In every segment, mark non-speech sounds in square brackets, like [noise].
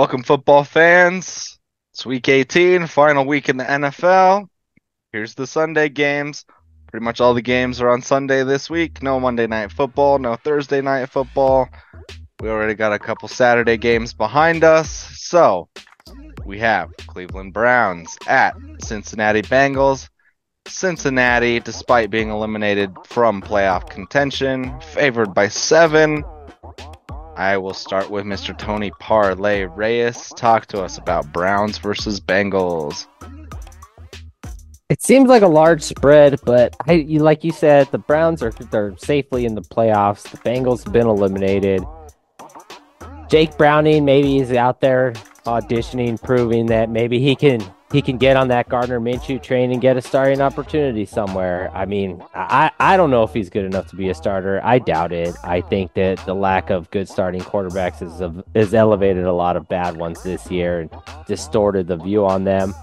Welcome, football fans. It's week 18, final week in the NFL. Here's the Sunday games. Pretty much all the games are on Sunday this week. No Monday night football, no Thursday night football. We already got a couple Saturday games behind us. So we have Cleveland Browns at Cincinnati Bengals. Cincinnati, despite being eliminated from playoff contention, favored by seven. I will start with Mr. Tony Parlay Reyes. Talk to us about Browns versus Bengals. It seems like a large spread, but I, you, like you said, the Browns are they're safely in the playoffs. The Bengals have been eliminated. Jake Browning maybe is out there auditioning, proving that maybe he can he can get on that Gardner Minshew train and get a starting opportunity somewhere. I mean, I, I don't know if he's good enough to be a starter. I doubt it. I think that the lack of good starting quarterbacks has, has elevated a lot of bad ones this year and distorted the view on them.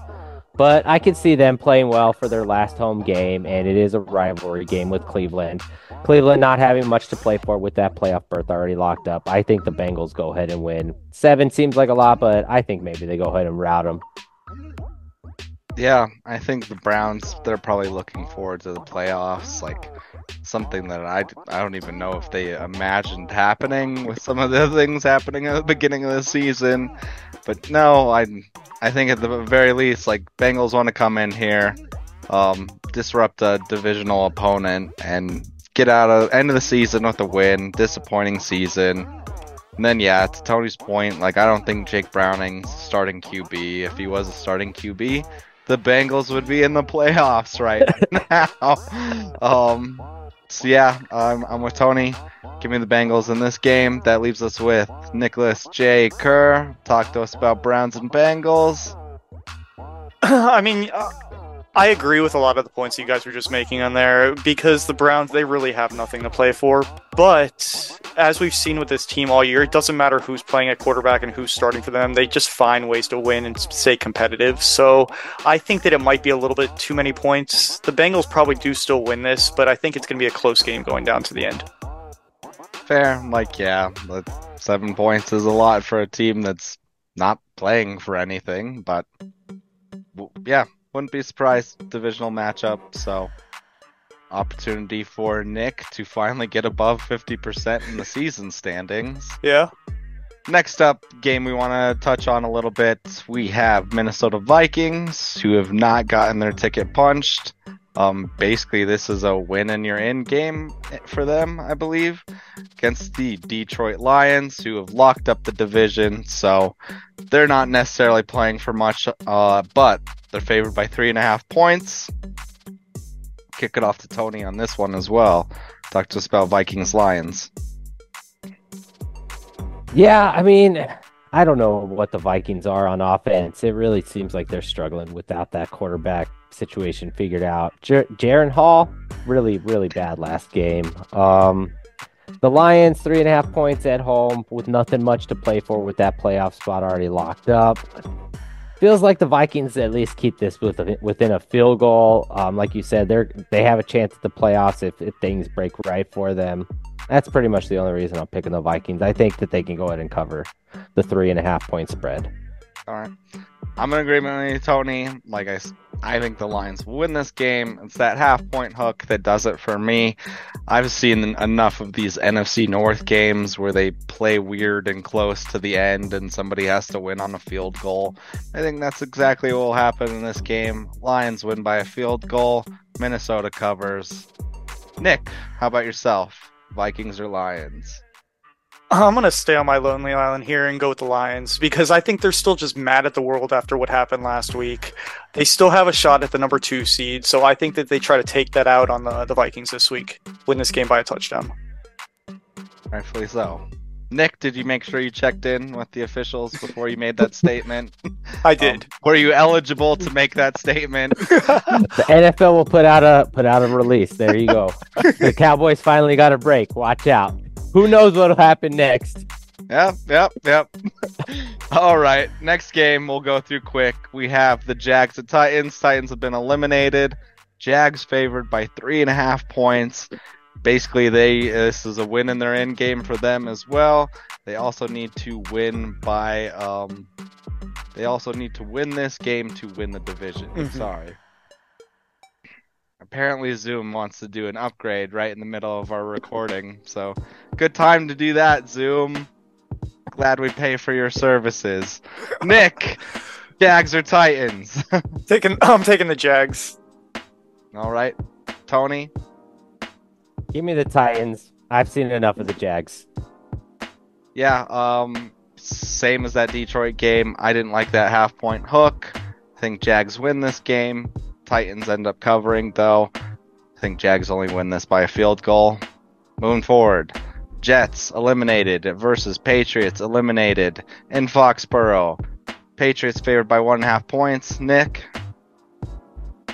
But I can see them playing well for their last home game, and it is a rivalry game with Cleveland. Cleveland not having much to play for with that playoff berth already locked up. I think the Bengals go ahead and win. Seven seems like a lot, but I think maybe they go ahead and rout them. Yeah, I think the Browns they're probably looking forward to the playoffs, like something that I, I don't even know if they imagined happening with some of the things happening at the beginning of the season. But no, I I think at the very least, like Bengals want to come in here, um, disrupt a divisional opponent, and get out of end of the season with a win. Disappointing season. And then yeah, to Tony's point, like I don't think Jake Browning's starting QB. If he was a starting QB, the Bengals would be in the playoffs right now. um, so yeah, I'm, I'm with Tony. Give me the Bengals in this game. That leaves us with Nicholas J. Kerr. Talk to us about Browns and Bengals. [clears throat] I mean, uh, I agree with a lot of the points you guys were just making on there because the Browns, they really have nothing to play for. But as we've seen with this team all year, it doesn't matter who's playing at quarterback and who's starting for them. They just find ways to win and stay competitive. So I think that it might be a little bit too many points. The Bengals probably do still win this, but I think it's going to be a close game going down to the end. Fair. Like, yeah, seven points is a lot for a team that's not playing for anything, but yeah, wouldn't be surprised. Divisional matchup, so opportunity for Nick to finally get above 50% in the season standings. Yeah. Next up, game we want to touch on a little bit. We have Minnesota Vikings, who have not gotten their ticket punched. Um, basically, this is a win and you're in game for them, I believe, against the Detroit Lions, who have locked up the division. So they're not necessarily playing for much, uh, but they're favored by three and a half points. Kick it off to Tony on this one as well. Talk to us about Vikings Lions. Yeah, I mean, I don't know what the Vikings are on offense. It really seems like they're struggling without that quarterback situation figured out. Jer- Jaren Hall, really, really bad last game. Um, the Lions, three and a half points at home with nothing much to play for with that playoff spot already locked up. Feels like the Vikings at least keep this within a field goal. Um, like you said, they're they have a chance at the playoffs if, if things break right for them. That's pretty much the only reason I'm picking the Vikings. I think that they can go ahead and cover the three and a half point spread. All right. I'm in agreement with you, Tony. Like I, I think the Lions win this game. It's that half point hook that does it for me. I've seen enough of these NFC North games where they play weird and close to the end, and somebody has to win on a field goal. I think that's exactly what will happen in this game. Lions win by a field goal. Minnesota covers. Nick, how about yourself? Vikings or Lions? I'm gonna stay on my lonely island here and go with the Lions because I think they're still just mad at the world after what happened last week. They still have a shot at the number two seed, so I think that they try to take that out on the the Vikings this week, win this game by a touchdown. Rightfully so. Nick, did you make sure you checked in with the officials before you made that [laughs] statement? I did. Um, were you eligible to make that statement? [laughs] the NFL will put out a put out a release. There you go. [laughs] the Cowboys finally got a break. Watch out. Who knows what'll happen next? Yep, yep, yep. [laughs] All right, next game we'll go through quick. We have the Jags and Titans. Titans have been eliminated. Jags favored by three and a half points. basically, they this is a win in their end game for them as well. They also need to win by. Um, they also need to win this game to win the division. Mhm. Sorry. Apparently, Zoom wants to do an upgrade right in the middle of our recording, so good time to do that, Zoom. Glad we pay for your services. Nick, [laughs] Jags or Titans? [laughs] Taking, I'm taking the Jags. All right, Tony. Give me the Titans. I've seen enough of the Jags. Yeah, um, same as that Detroit game. I didn't like that half point hook. I think Jags win this game. Titans end up covering, though. I think Jags only win this by a field goal. Moving forward, Jets eliminated versus Patriots eliminated in Foxborough. Patriots favored by one and a half points. Nick,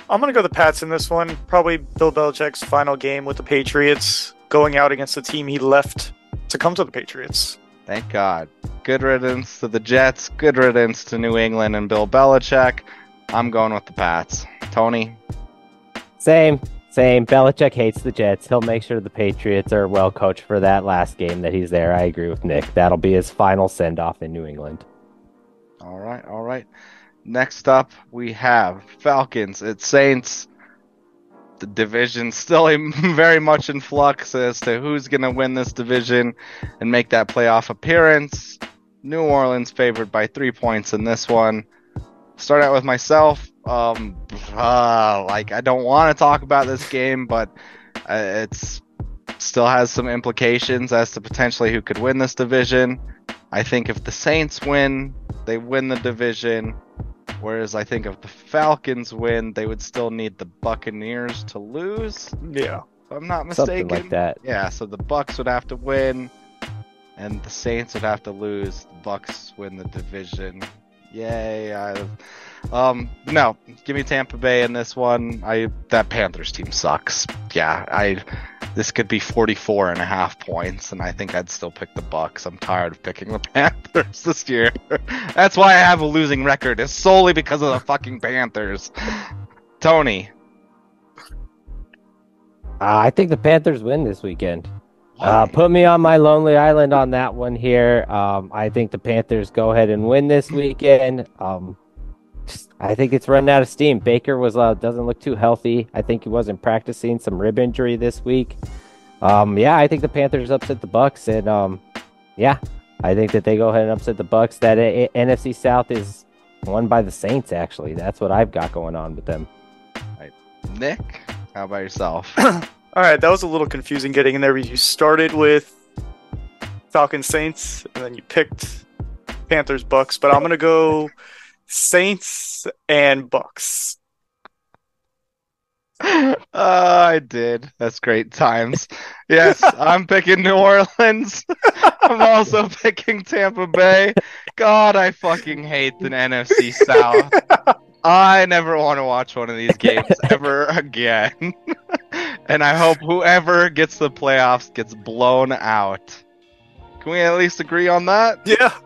I'm gonna go the Pats in this one. Probably Bill Belichick's final game with the Patriots, going out against the team he left to come to the Patriots. thank God. Good riddance to the Jets. Good riddance to New England and Bill Belichick. I'm going with the Pats. Tony, Same, same. Belichick hates the Jets. He'll make sure the Patriots are well coached for that last game that he's there. I agree with Nick. That'll be his final send off in New England. All right, all right. Next up, we have Falcons at Saints. The division still [laughs] very much in flux as to who's going to win this division and make that playoff appearance. New Orleans favored by three points in this one. Start out with myself. Um, uh, like I don't want to talk about this game, but uh, it's still has some implications as to potentially who could win this division. I think if the Saints win, they win the division. Whereas I think if the Falcons win, they would still need the Buccaneers to lose. Yeah. If I'm not mistaken. Something mistaken. like that. Yeah, so the Bucs would have to win, and the Saints would have to lose. The Bucs win the division. Yay! I, um, no, give me Tampa Bay in this one. I that Panthers team sucks. Yeah, I this could be 44 and a half points, and I think I'd still pick the Bucs. I'm tired of picking the [laughs] Panthers this year. [laughs] That's why I have a losing record. It's solely because of the fucking Panthers. Tony, Uh, I think the Panthers win this weekend. Uh, put me on my lonely island on that one here. Um, I think the Panthers go ahead and win this weekend. Um, I think it's running out of steam. Baker was uh, doesn't look too healthy. I think he wasn't practicing some rib injury this week. Um, yeah, I think the Panthers upset the Bucs, and um, yeah, I think that they go ahead and upset the Bucs. That A- A- NFC South is won by the Saints. Actually, that's what I've got going on with them. Nick, how about yourself? [clears throat] All right, that was a little confusing getting in there. You started with Falcons Saints, and then you picked Panthers Bucks, but I'm gonna go Saints and Bucs. uh, [laughs] I did. That's great times. Yes, [laughs] I'm picking New Orleans. [laughs] I'm also picking Tampa Bay. God, I fucking hate the NFC South. I never want to watch one of these games ever again. and I hope whoever gets the playoffs gets blown out. Can we at least agree on that? Yeah,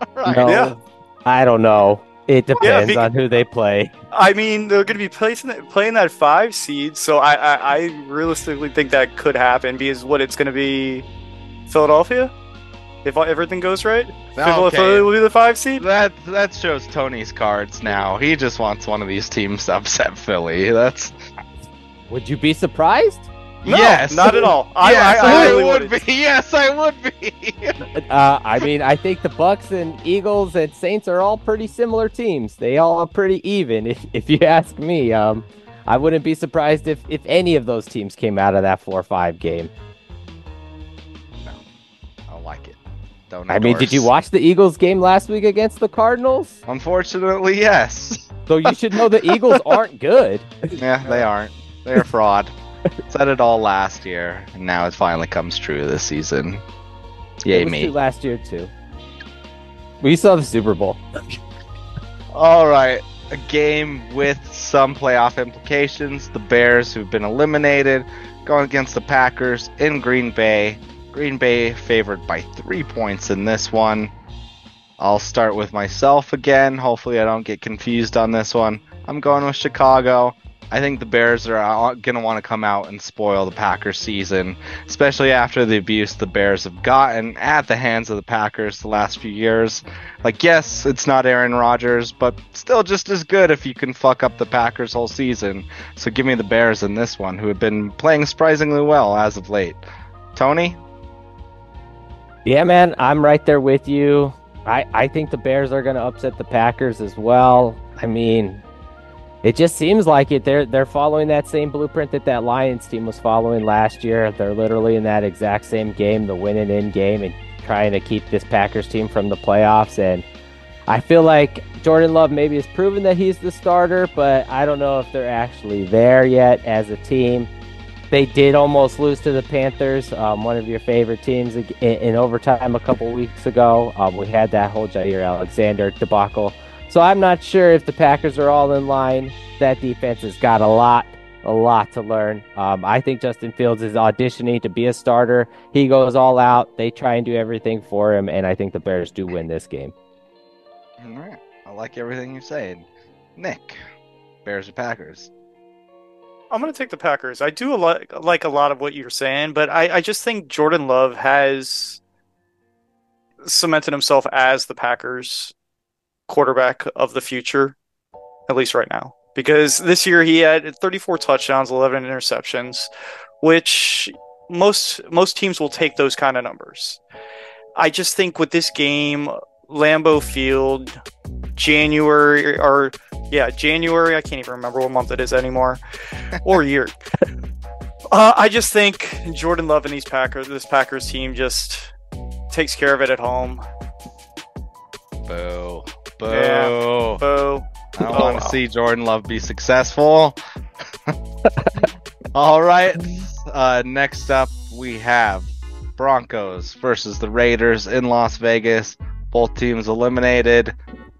All right. No, yeah. I don't know. It depends be- on who they play. I mean they're gonna be placing playing that five seed, so I, I I realistically think that could happen because what it's gonna be Philadelphia if everything goes right. Philadelphia Okay. will be the five seed. That that shows Tony's cards now. He just wants one of these teams to upset Philly. That's Would you be surprised? No, yes, not at all. I, yes, I, I I really would wouldn't. be. [laughs] Yes, I would be. [laughs] Uh, I mean, I think the Bucs and Eagles and Saints are all pretty similar teams. They all are pretty even, [laughs] if, if you ask me. Um, I wouldn't be surprised if, if any of those teams came out of that four or five game. No, I like it. Don't. I mean, did you watch the Eagles game last week against the Cardinals? Unfortunately, yes. So you should know the Eagles aren't good. Yeah, they aren't. They're fraud. [laughs] Said it all last year, and now it finally comes true this season. Yay It was me! last year too. We saw the Super Bowl. [laughs] All right, a game with some playoff implications. The Bears, who've been eliminated, going against the Packers in Green Bay. Green Bay favored by three points in this one. I'll start with myself again. Hopefully, I don't get confused on this one. I'm going with Chicago. I think the Bears are going to want to come out and spoil the Packers season, especially after the abuse the Bears have gotten at the hands of the Packers the last few years. Like, yes, it's not Aaron Rodgers, but still just as good if you can fuck up the Packers whole season. So give me the Bears in this one, who have been playing surprisingly well as of late. Tony? Yeah, man, I'm right there with you. I, I think the Bears are going to upset the Packers as well. I mean, it just seems like it. They're they're following that same blueprint that that Lions team was following last year. They're literally in that exact same game, the winning in game, and trying to keep this Packers team from the playoffs. And I feel like Jordan Love maybe has proven that he's the starter, but I don't know if they're actually there yet as a team. They did almost lose to the Panthers, um, one of your favorite teams, in, in overtime a couple weeks ago. Um, we had that whole Jaire Alexander debacle so I'm not sure if the Packers are all in line. That defense has got a lot, a lot to learn. Um, I think Justin Fields is auditioning to be a starter. He goes all out. They try and do everything for him, and I think the Bears do win this game. All right. I like everything you're saying. Nick, Bears or Packers? I'm going to take the Packers. I do a lot, like a lot of what you're saying, but I, I just think Jordan Love has cemented himself as the Packers quarterback of the future, at least right now. Because this year he had 34 touchdowns, 11 interceptions, which most most teams will take those kind of numbers. I just think with this game, Lambeau Field, January or yeah, January. I can't even remember what month it is anymore, or [laughs] year. Uh, I just think Jordan Love and these Packers, this Packers team, just takes care of it at home. Boo. Boo. Yeah. Boo. I don't want to see Jordan Love be successful. [laughs] All right. Uh, next up, we have Broncos versus the Raiders in Las Vegas. Both teams eliminated.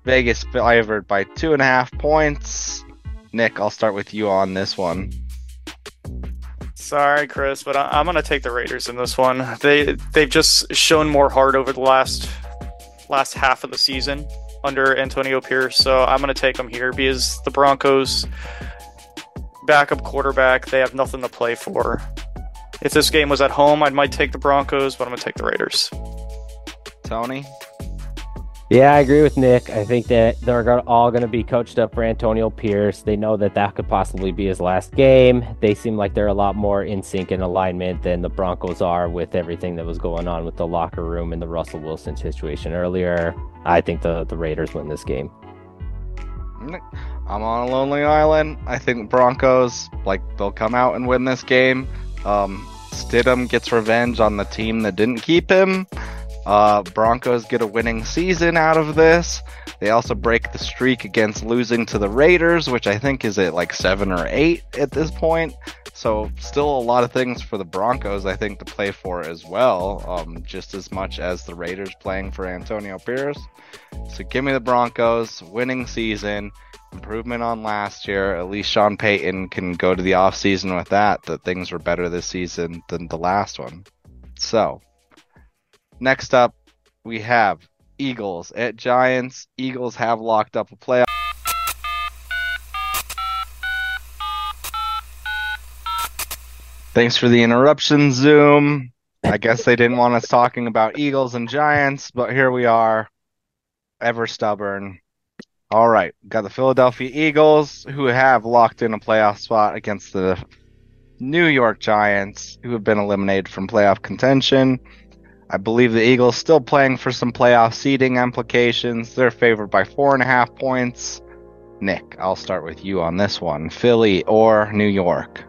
Vegas favored by two and a half points. Nick, I'll start with you on this one. Sorry, Chris, but I- am going to take the Raiders in this one. They they've just shown more heart over the last last half of the season under Antonio Pierce, so I'm going to take them here because the Broncos backup quarterback, they have nothing to play for. If this game was at home, I might take the Broncos, but I'm going to take the Raiders. Tony? Yeah, I agree with Nick. I think that they're all going to be coached up for Antonio Pierce. They know that that could possibly be his last game. They seem like they're a lot more in sync and alignment than the Broncos are with everything that was going on with the locker room and the Russell Wilson situation earlier. I think the, the Raiders win this game. I'm on a lonely island. I think Broncos, like, they'll come out and win this game. Um, Stidham gets revenge on the team that didn't keep him. Uh, Broncos get a winning season out of this. They also break the streak against losing to the Raiders, which I think is at like seven or eight at this point. So still a lot of things for the Broncos, I think, to play for as well, um, just as much as the Raiders playing for Antonio Pierce. So give me the Broncos, winning season, improvement on last year. At least Sean Payton can go to the offseason with that, that things were better this season than the last one. So Next up, we have Eagles at Giants. Eagles have locked up a playoff. Thanks for the interruption, Zoom. I guess they didn't want us talking about Eagles and Giants, but here we are, ever stubborn. All right, got the Philadelphia Eagles, who have locked in a playoff spot against the New York Giants, who have been eliminated from playoff contention. I believe the Eagles still playing for some playoff seeding implications. They're favored by four and a half points. Nick, I'll start with you on this one. Philly or New York?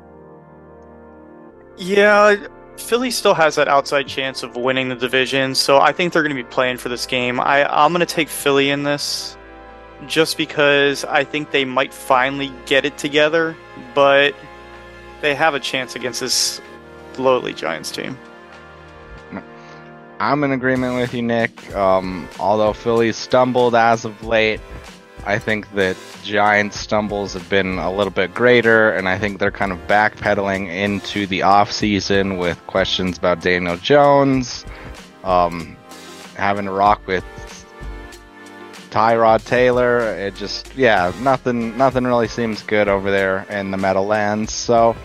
Yeah, Philly still has that outside chance of winning the division, so I think they're going to be playing for this game. I, I'm going to take Philly in this just because I think they might finally get it together, but they have a chance against this lowly Giants team. I'm in agreement with you, Nick. Um, although Philly stumbled as of late, I think that Giants' stumbles have been a little bit greater, and I think they're kind of backpedaling into the offseason with questions about Daniel Jones, um, having to rock with Tyrod Taylor. It just yeah, nothing nothing really seems good over there in the Meadowlands. So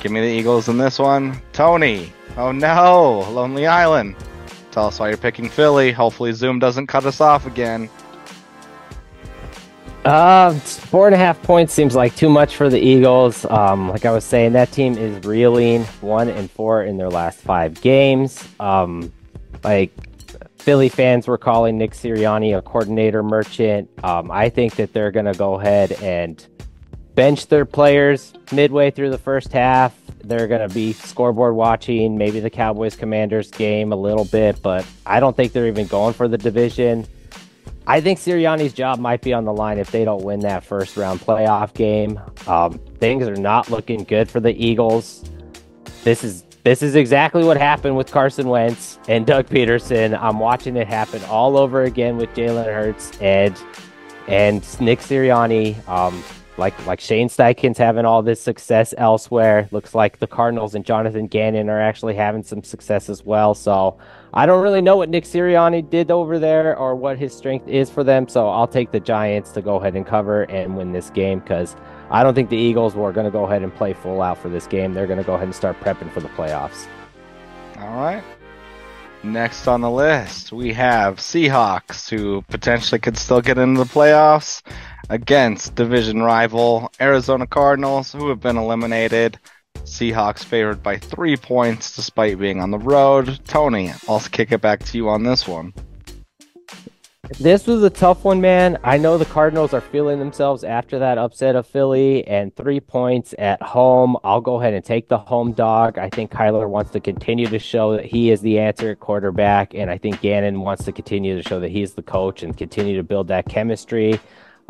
give me the Eagles in this one. Tony. Oh no, Lonely Island. Tell us why you're picking Philly. Hopefully Zoom doesn't cut us off again. Uh, four and a half points seems like too much for the Eagles. Um, like I was saying, that team is reeling one and four in their last five games. Um, like Philly fans were calling Nick Sirianni a coordinator merchant. Um, I think that they're going to go ahead and bench their players midway through the first half. They're going to be scoreboard watching, maybe the Cowboys Commanders game a little bit, but I don't think they're even going for the division. I think Sirianni's job might be on the line if they don't win that first round playoff game. Um, things are not looking good for the Eagles. This is this is exactly what happened with Carson Wentz and Doug Pederson. I'm watching it happen all over again with Jalen Hurts and and Nick Sirianni. Um, like like Shane Steichen's having all this success elsewhere. Looks like the Cardinals and Jonathan Gannon are actually having some success as well. So I don't really know what Nick Sirianni did over there or what his strength is for them. So I'll take the Giants to go ahead and cover and win this game because I don't think the Eagles were going to go ahead and play full out for this game. They're going to go ahead and start prepping for the playoffs. All right. Next on the list, we have Seahawks, who potentially could still get into the playoffs against division rival Arizona Cardinals, who have been eliminated. Seahawks favored by three points despite being on the road. Tony, I'll kick it back to you on this one. This was a tough one, man. I know the Cardinals are feeling themselves after that upset of Philly and three points at home. I'll go ahead and take the home dog. I think Kyler wants to continue to show that he is the answer at quarterback, and I think Gannon wants to continue to show that he's the coach and continue to build that chemistry.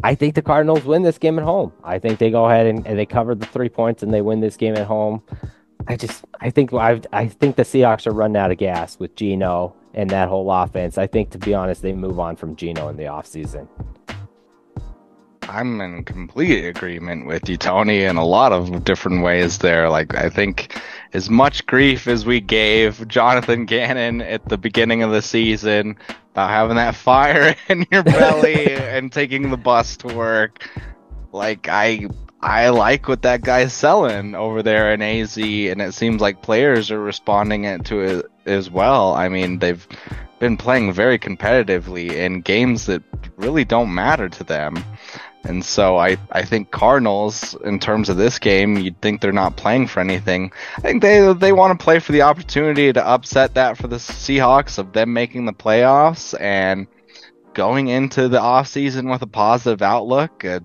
I think the Cardinals win this game at home. I think they go ahead and, and they cover the three points and they win this game at home. I just I think I I think the Seahawks are running out of gas with Geno and that whole offense. I think to be honest, they move on from Geno in the offseason. I'm in complete agreement with you, Tony, in a lot of different ways there. Like, I think as much grief as we gave Jonathan Gannon at the beginning of the season about having that fire [laughs] in your belly [laughs] and taking the bus to work, like, I. I like what that guy's selling over there in AZ, and it seems like players are responding to it as well. I mean, they've been playing very competitively in games that really don't matter to them. And so I, I think Cardinals, in terms of this game, you'd think they're not playing for anything. I think they they want to play for the opportunity to upset that for the Seahawks of them making the playoffs and going into the offseason with a positive outlook. It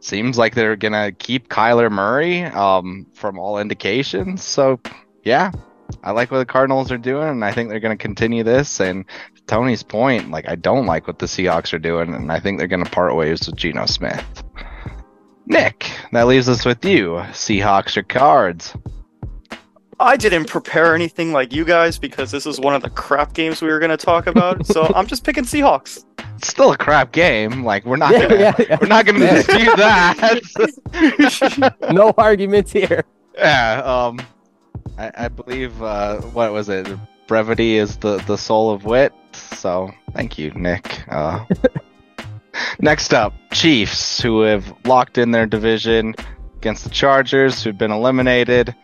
seems like they're gonna keep Kyler Murray um, from all indications. So yeah, I like what the Cardinals are doing, and I think they're going to continue this. And Tony's point, like I don't like what the Seahawks are doing, and I think they're going to part ways with Geno Smith. Nick, that leaves us with you. Seahawks or Cards? I didn't prepare anything like you guys because this is one of the crap games we were going to talk about. so [laughs] I'm just picking Seahawks. It's still a crap game. Like we're not yeah, gonna, yeah, yeah. we're not going to dispute that. [laughs] [laughs] no arguments here. Yeah. Um. I, I believe uh, what was it? Brevity is the the soul of wit. So thank you, Nick. Uh, [laughs] next up, Chiefs, who have locked in their division against the Chargers, who've been eliminated.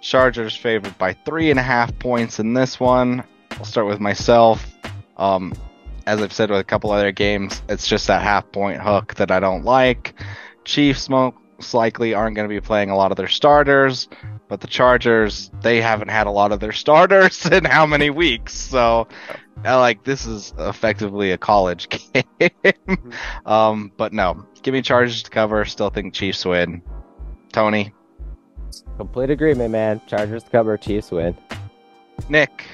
Chargers favored by three and a half points in this one. I'll start with myself. Um, as I've said with a couple other games, it's just that half point hook that I don't like. Chiefs most likely aren't going to be playing a lot of their starters. But the Chargers, they haven't had a lot of their [laughs] starters [laughs] in how many weeks? So, I like this is effectively a college [laughs] game. Mm-hmm. um, but no, give me Chargers to cover. Still think Chiefs win. Tony. Complete agreement, man. Chargers to cover, Chiefs win. Nick.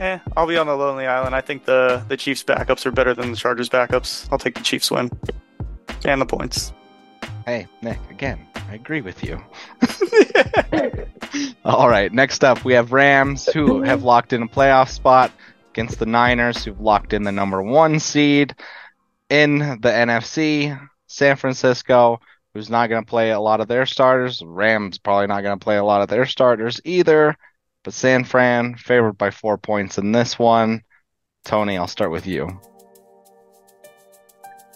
Eh, I'll be on the lonely island. I think the the Chiefs backups are better than the Chargers backups. I'll take the Chiefs win and the points. Hey, Nick, again, I agree with you. [laughs] All right, next up we have Rams who have locked in a playoff spot against the Niners who've locked in the number one seed in the NFC. San Francisco, who's not going to play a lot of their starters. Rams probably not going to play a lot of their starters either. But San Fran favored by four points in this one. Tony, I'll start with you.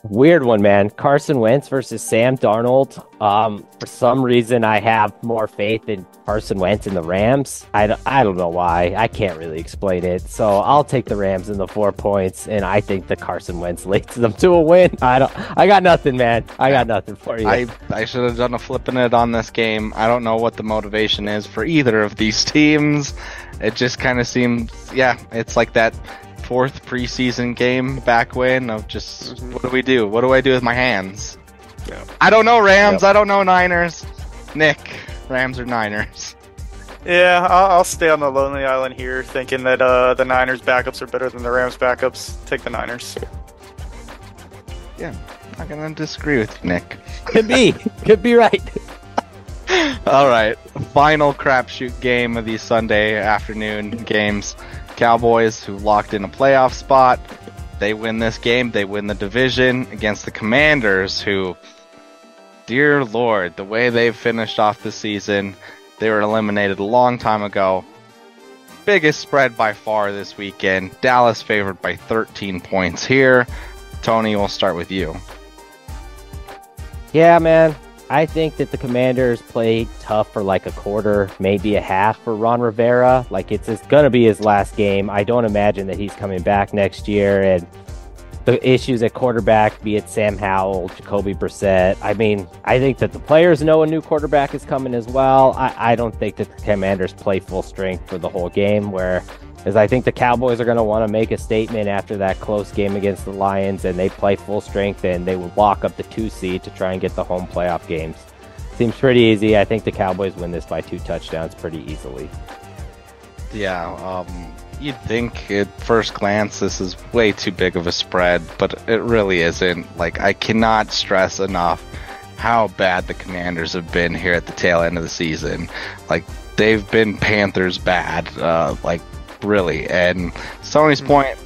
Weird one, man. Carson Wentz versus Sam Darnold. Um, for some reason, I have more faith in Carson Wentz and the Rams. I, I don't know why. I can't really explain it. So I'll take the Rams in the four points, and I think the Carson Wentz [laughs] leads them to a win. I don't. I got nothing, man. I got nothing for you. I I should have done a flipping it on this game. I don't know what the motivation is for either of these [laughs] teams. It just kind of seems, yeah, it's like that fourth preseason game back when of just what do we do? What do I do with my hands? Yeah. I don't know Rams. I don't know Niners. Nick, Rams or Niners? Yeah, I'll, I'll stay on the lonely island here, thinking that uh, the Niners backups are better than the Rams backups. Take the Niners. Yeah, I'm not gonna disagree with you, Nick. could be. [laughs] could be right. All right, final crapshoot game of these Sunday afternoon games. Cowboys, who locked in a playoff spot, they win this game. They win the division against the Commanders, who, dear Lord, the way they've finished off the season, they were eliminated a long time ago. Biggest spread by far this weekend. Dallas favored by 13 points here. Tony, we'll start with you. Yeah, man. I think that the Commanders played tough for like a quarter, maybe a half for Ron Rivera. Like it's, it's going to be his last game. I don't imagine that he's coming back next year. And the issues at quarterback, be it Sam Howell, Jacoby Brissett. I mean, I think that the players know a new quarterback is coming as well. I, I don't think that the Commanders play full strength for the whole game. Where is I think the Cowboys are going to want to make a statement after that close game against the Lions, and they play full strength and they will lock up the two seed to try and get the home playoff games. Seems pretty easy. I think the Cowboys win this by two touchdowns pretty easily. Yeah, um, you'd think at first glance this is way too big of a spread, but it really isn't. Like, I cannot stress enough how bad the Commanders have been here at the tail end of the season. Like, they've been Panthers bad, uh, like, really. And Tony's hmm. point,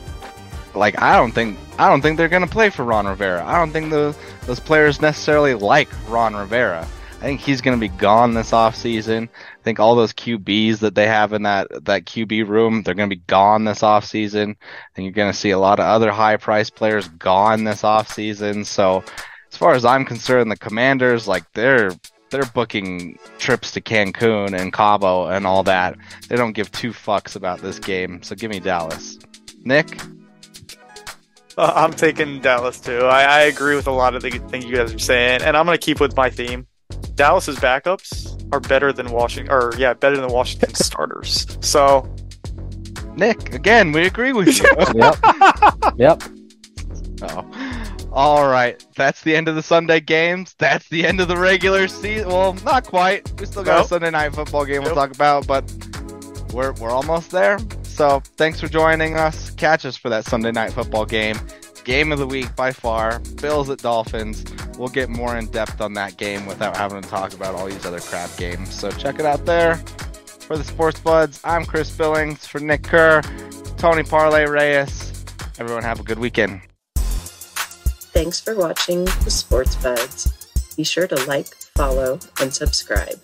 like, I don't think. I don't think they're going to play for Ron Rivera. I don't think the, those players necessarily like Ron Rivera. I think he's going to be gone this offseason. I think all those QBs that they have in that that QB room, they're going to be gone this offseason. I think you're going to see a lot of other high price players gone this offseason. So, as far as I'm concerned, the Commanders like they're they're booking trips to Cancun and Cabo and all that. They don't give two fucks about this game. So give me Dallas. Nick, Uh, I'm taking Dallas too. I, I agree with a lot of the things you guys are saying, and I'm going to keep with my theme. Dallas's backups are better than Washington, or yeah, better than Washington [laughs] starters. So Nick, again, we agree with you. [laughs] Yep. yep. Oh. All right, that's the end of the Sunday games. That's the end of the regular season. Well, not quite. We still got Nope. a Sunday night football game we'll talk about, but we're we're almost there. So thanks for joining us. Catch us for that Sunday night football game. Game of the week by far. Bills at Dolphins. We'll get more in depth on that game without having to talk about all these other crap games. So check it out there. For the Sports Buds, I'm Chris Billings. For Nick Kerr, Tony Parlay Reyes. Everyone have a good weekend. Thanks for watching the Sports Buds. Be sure to like, follow, and subscribe.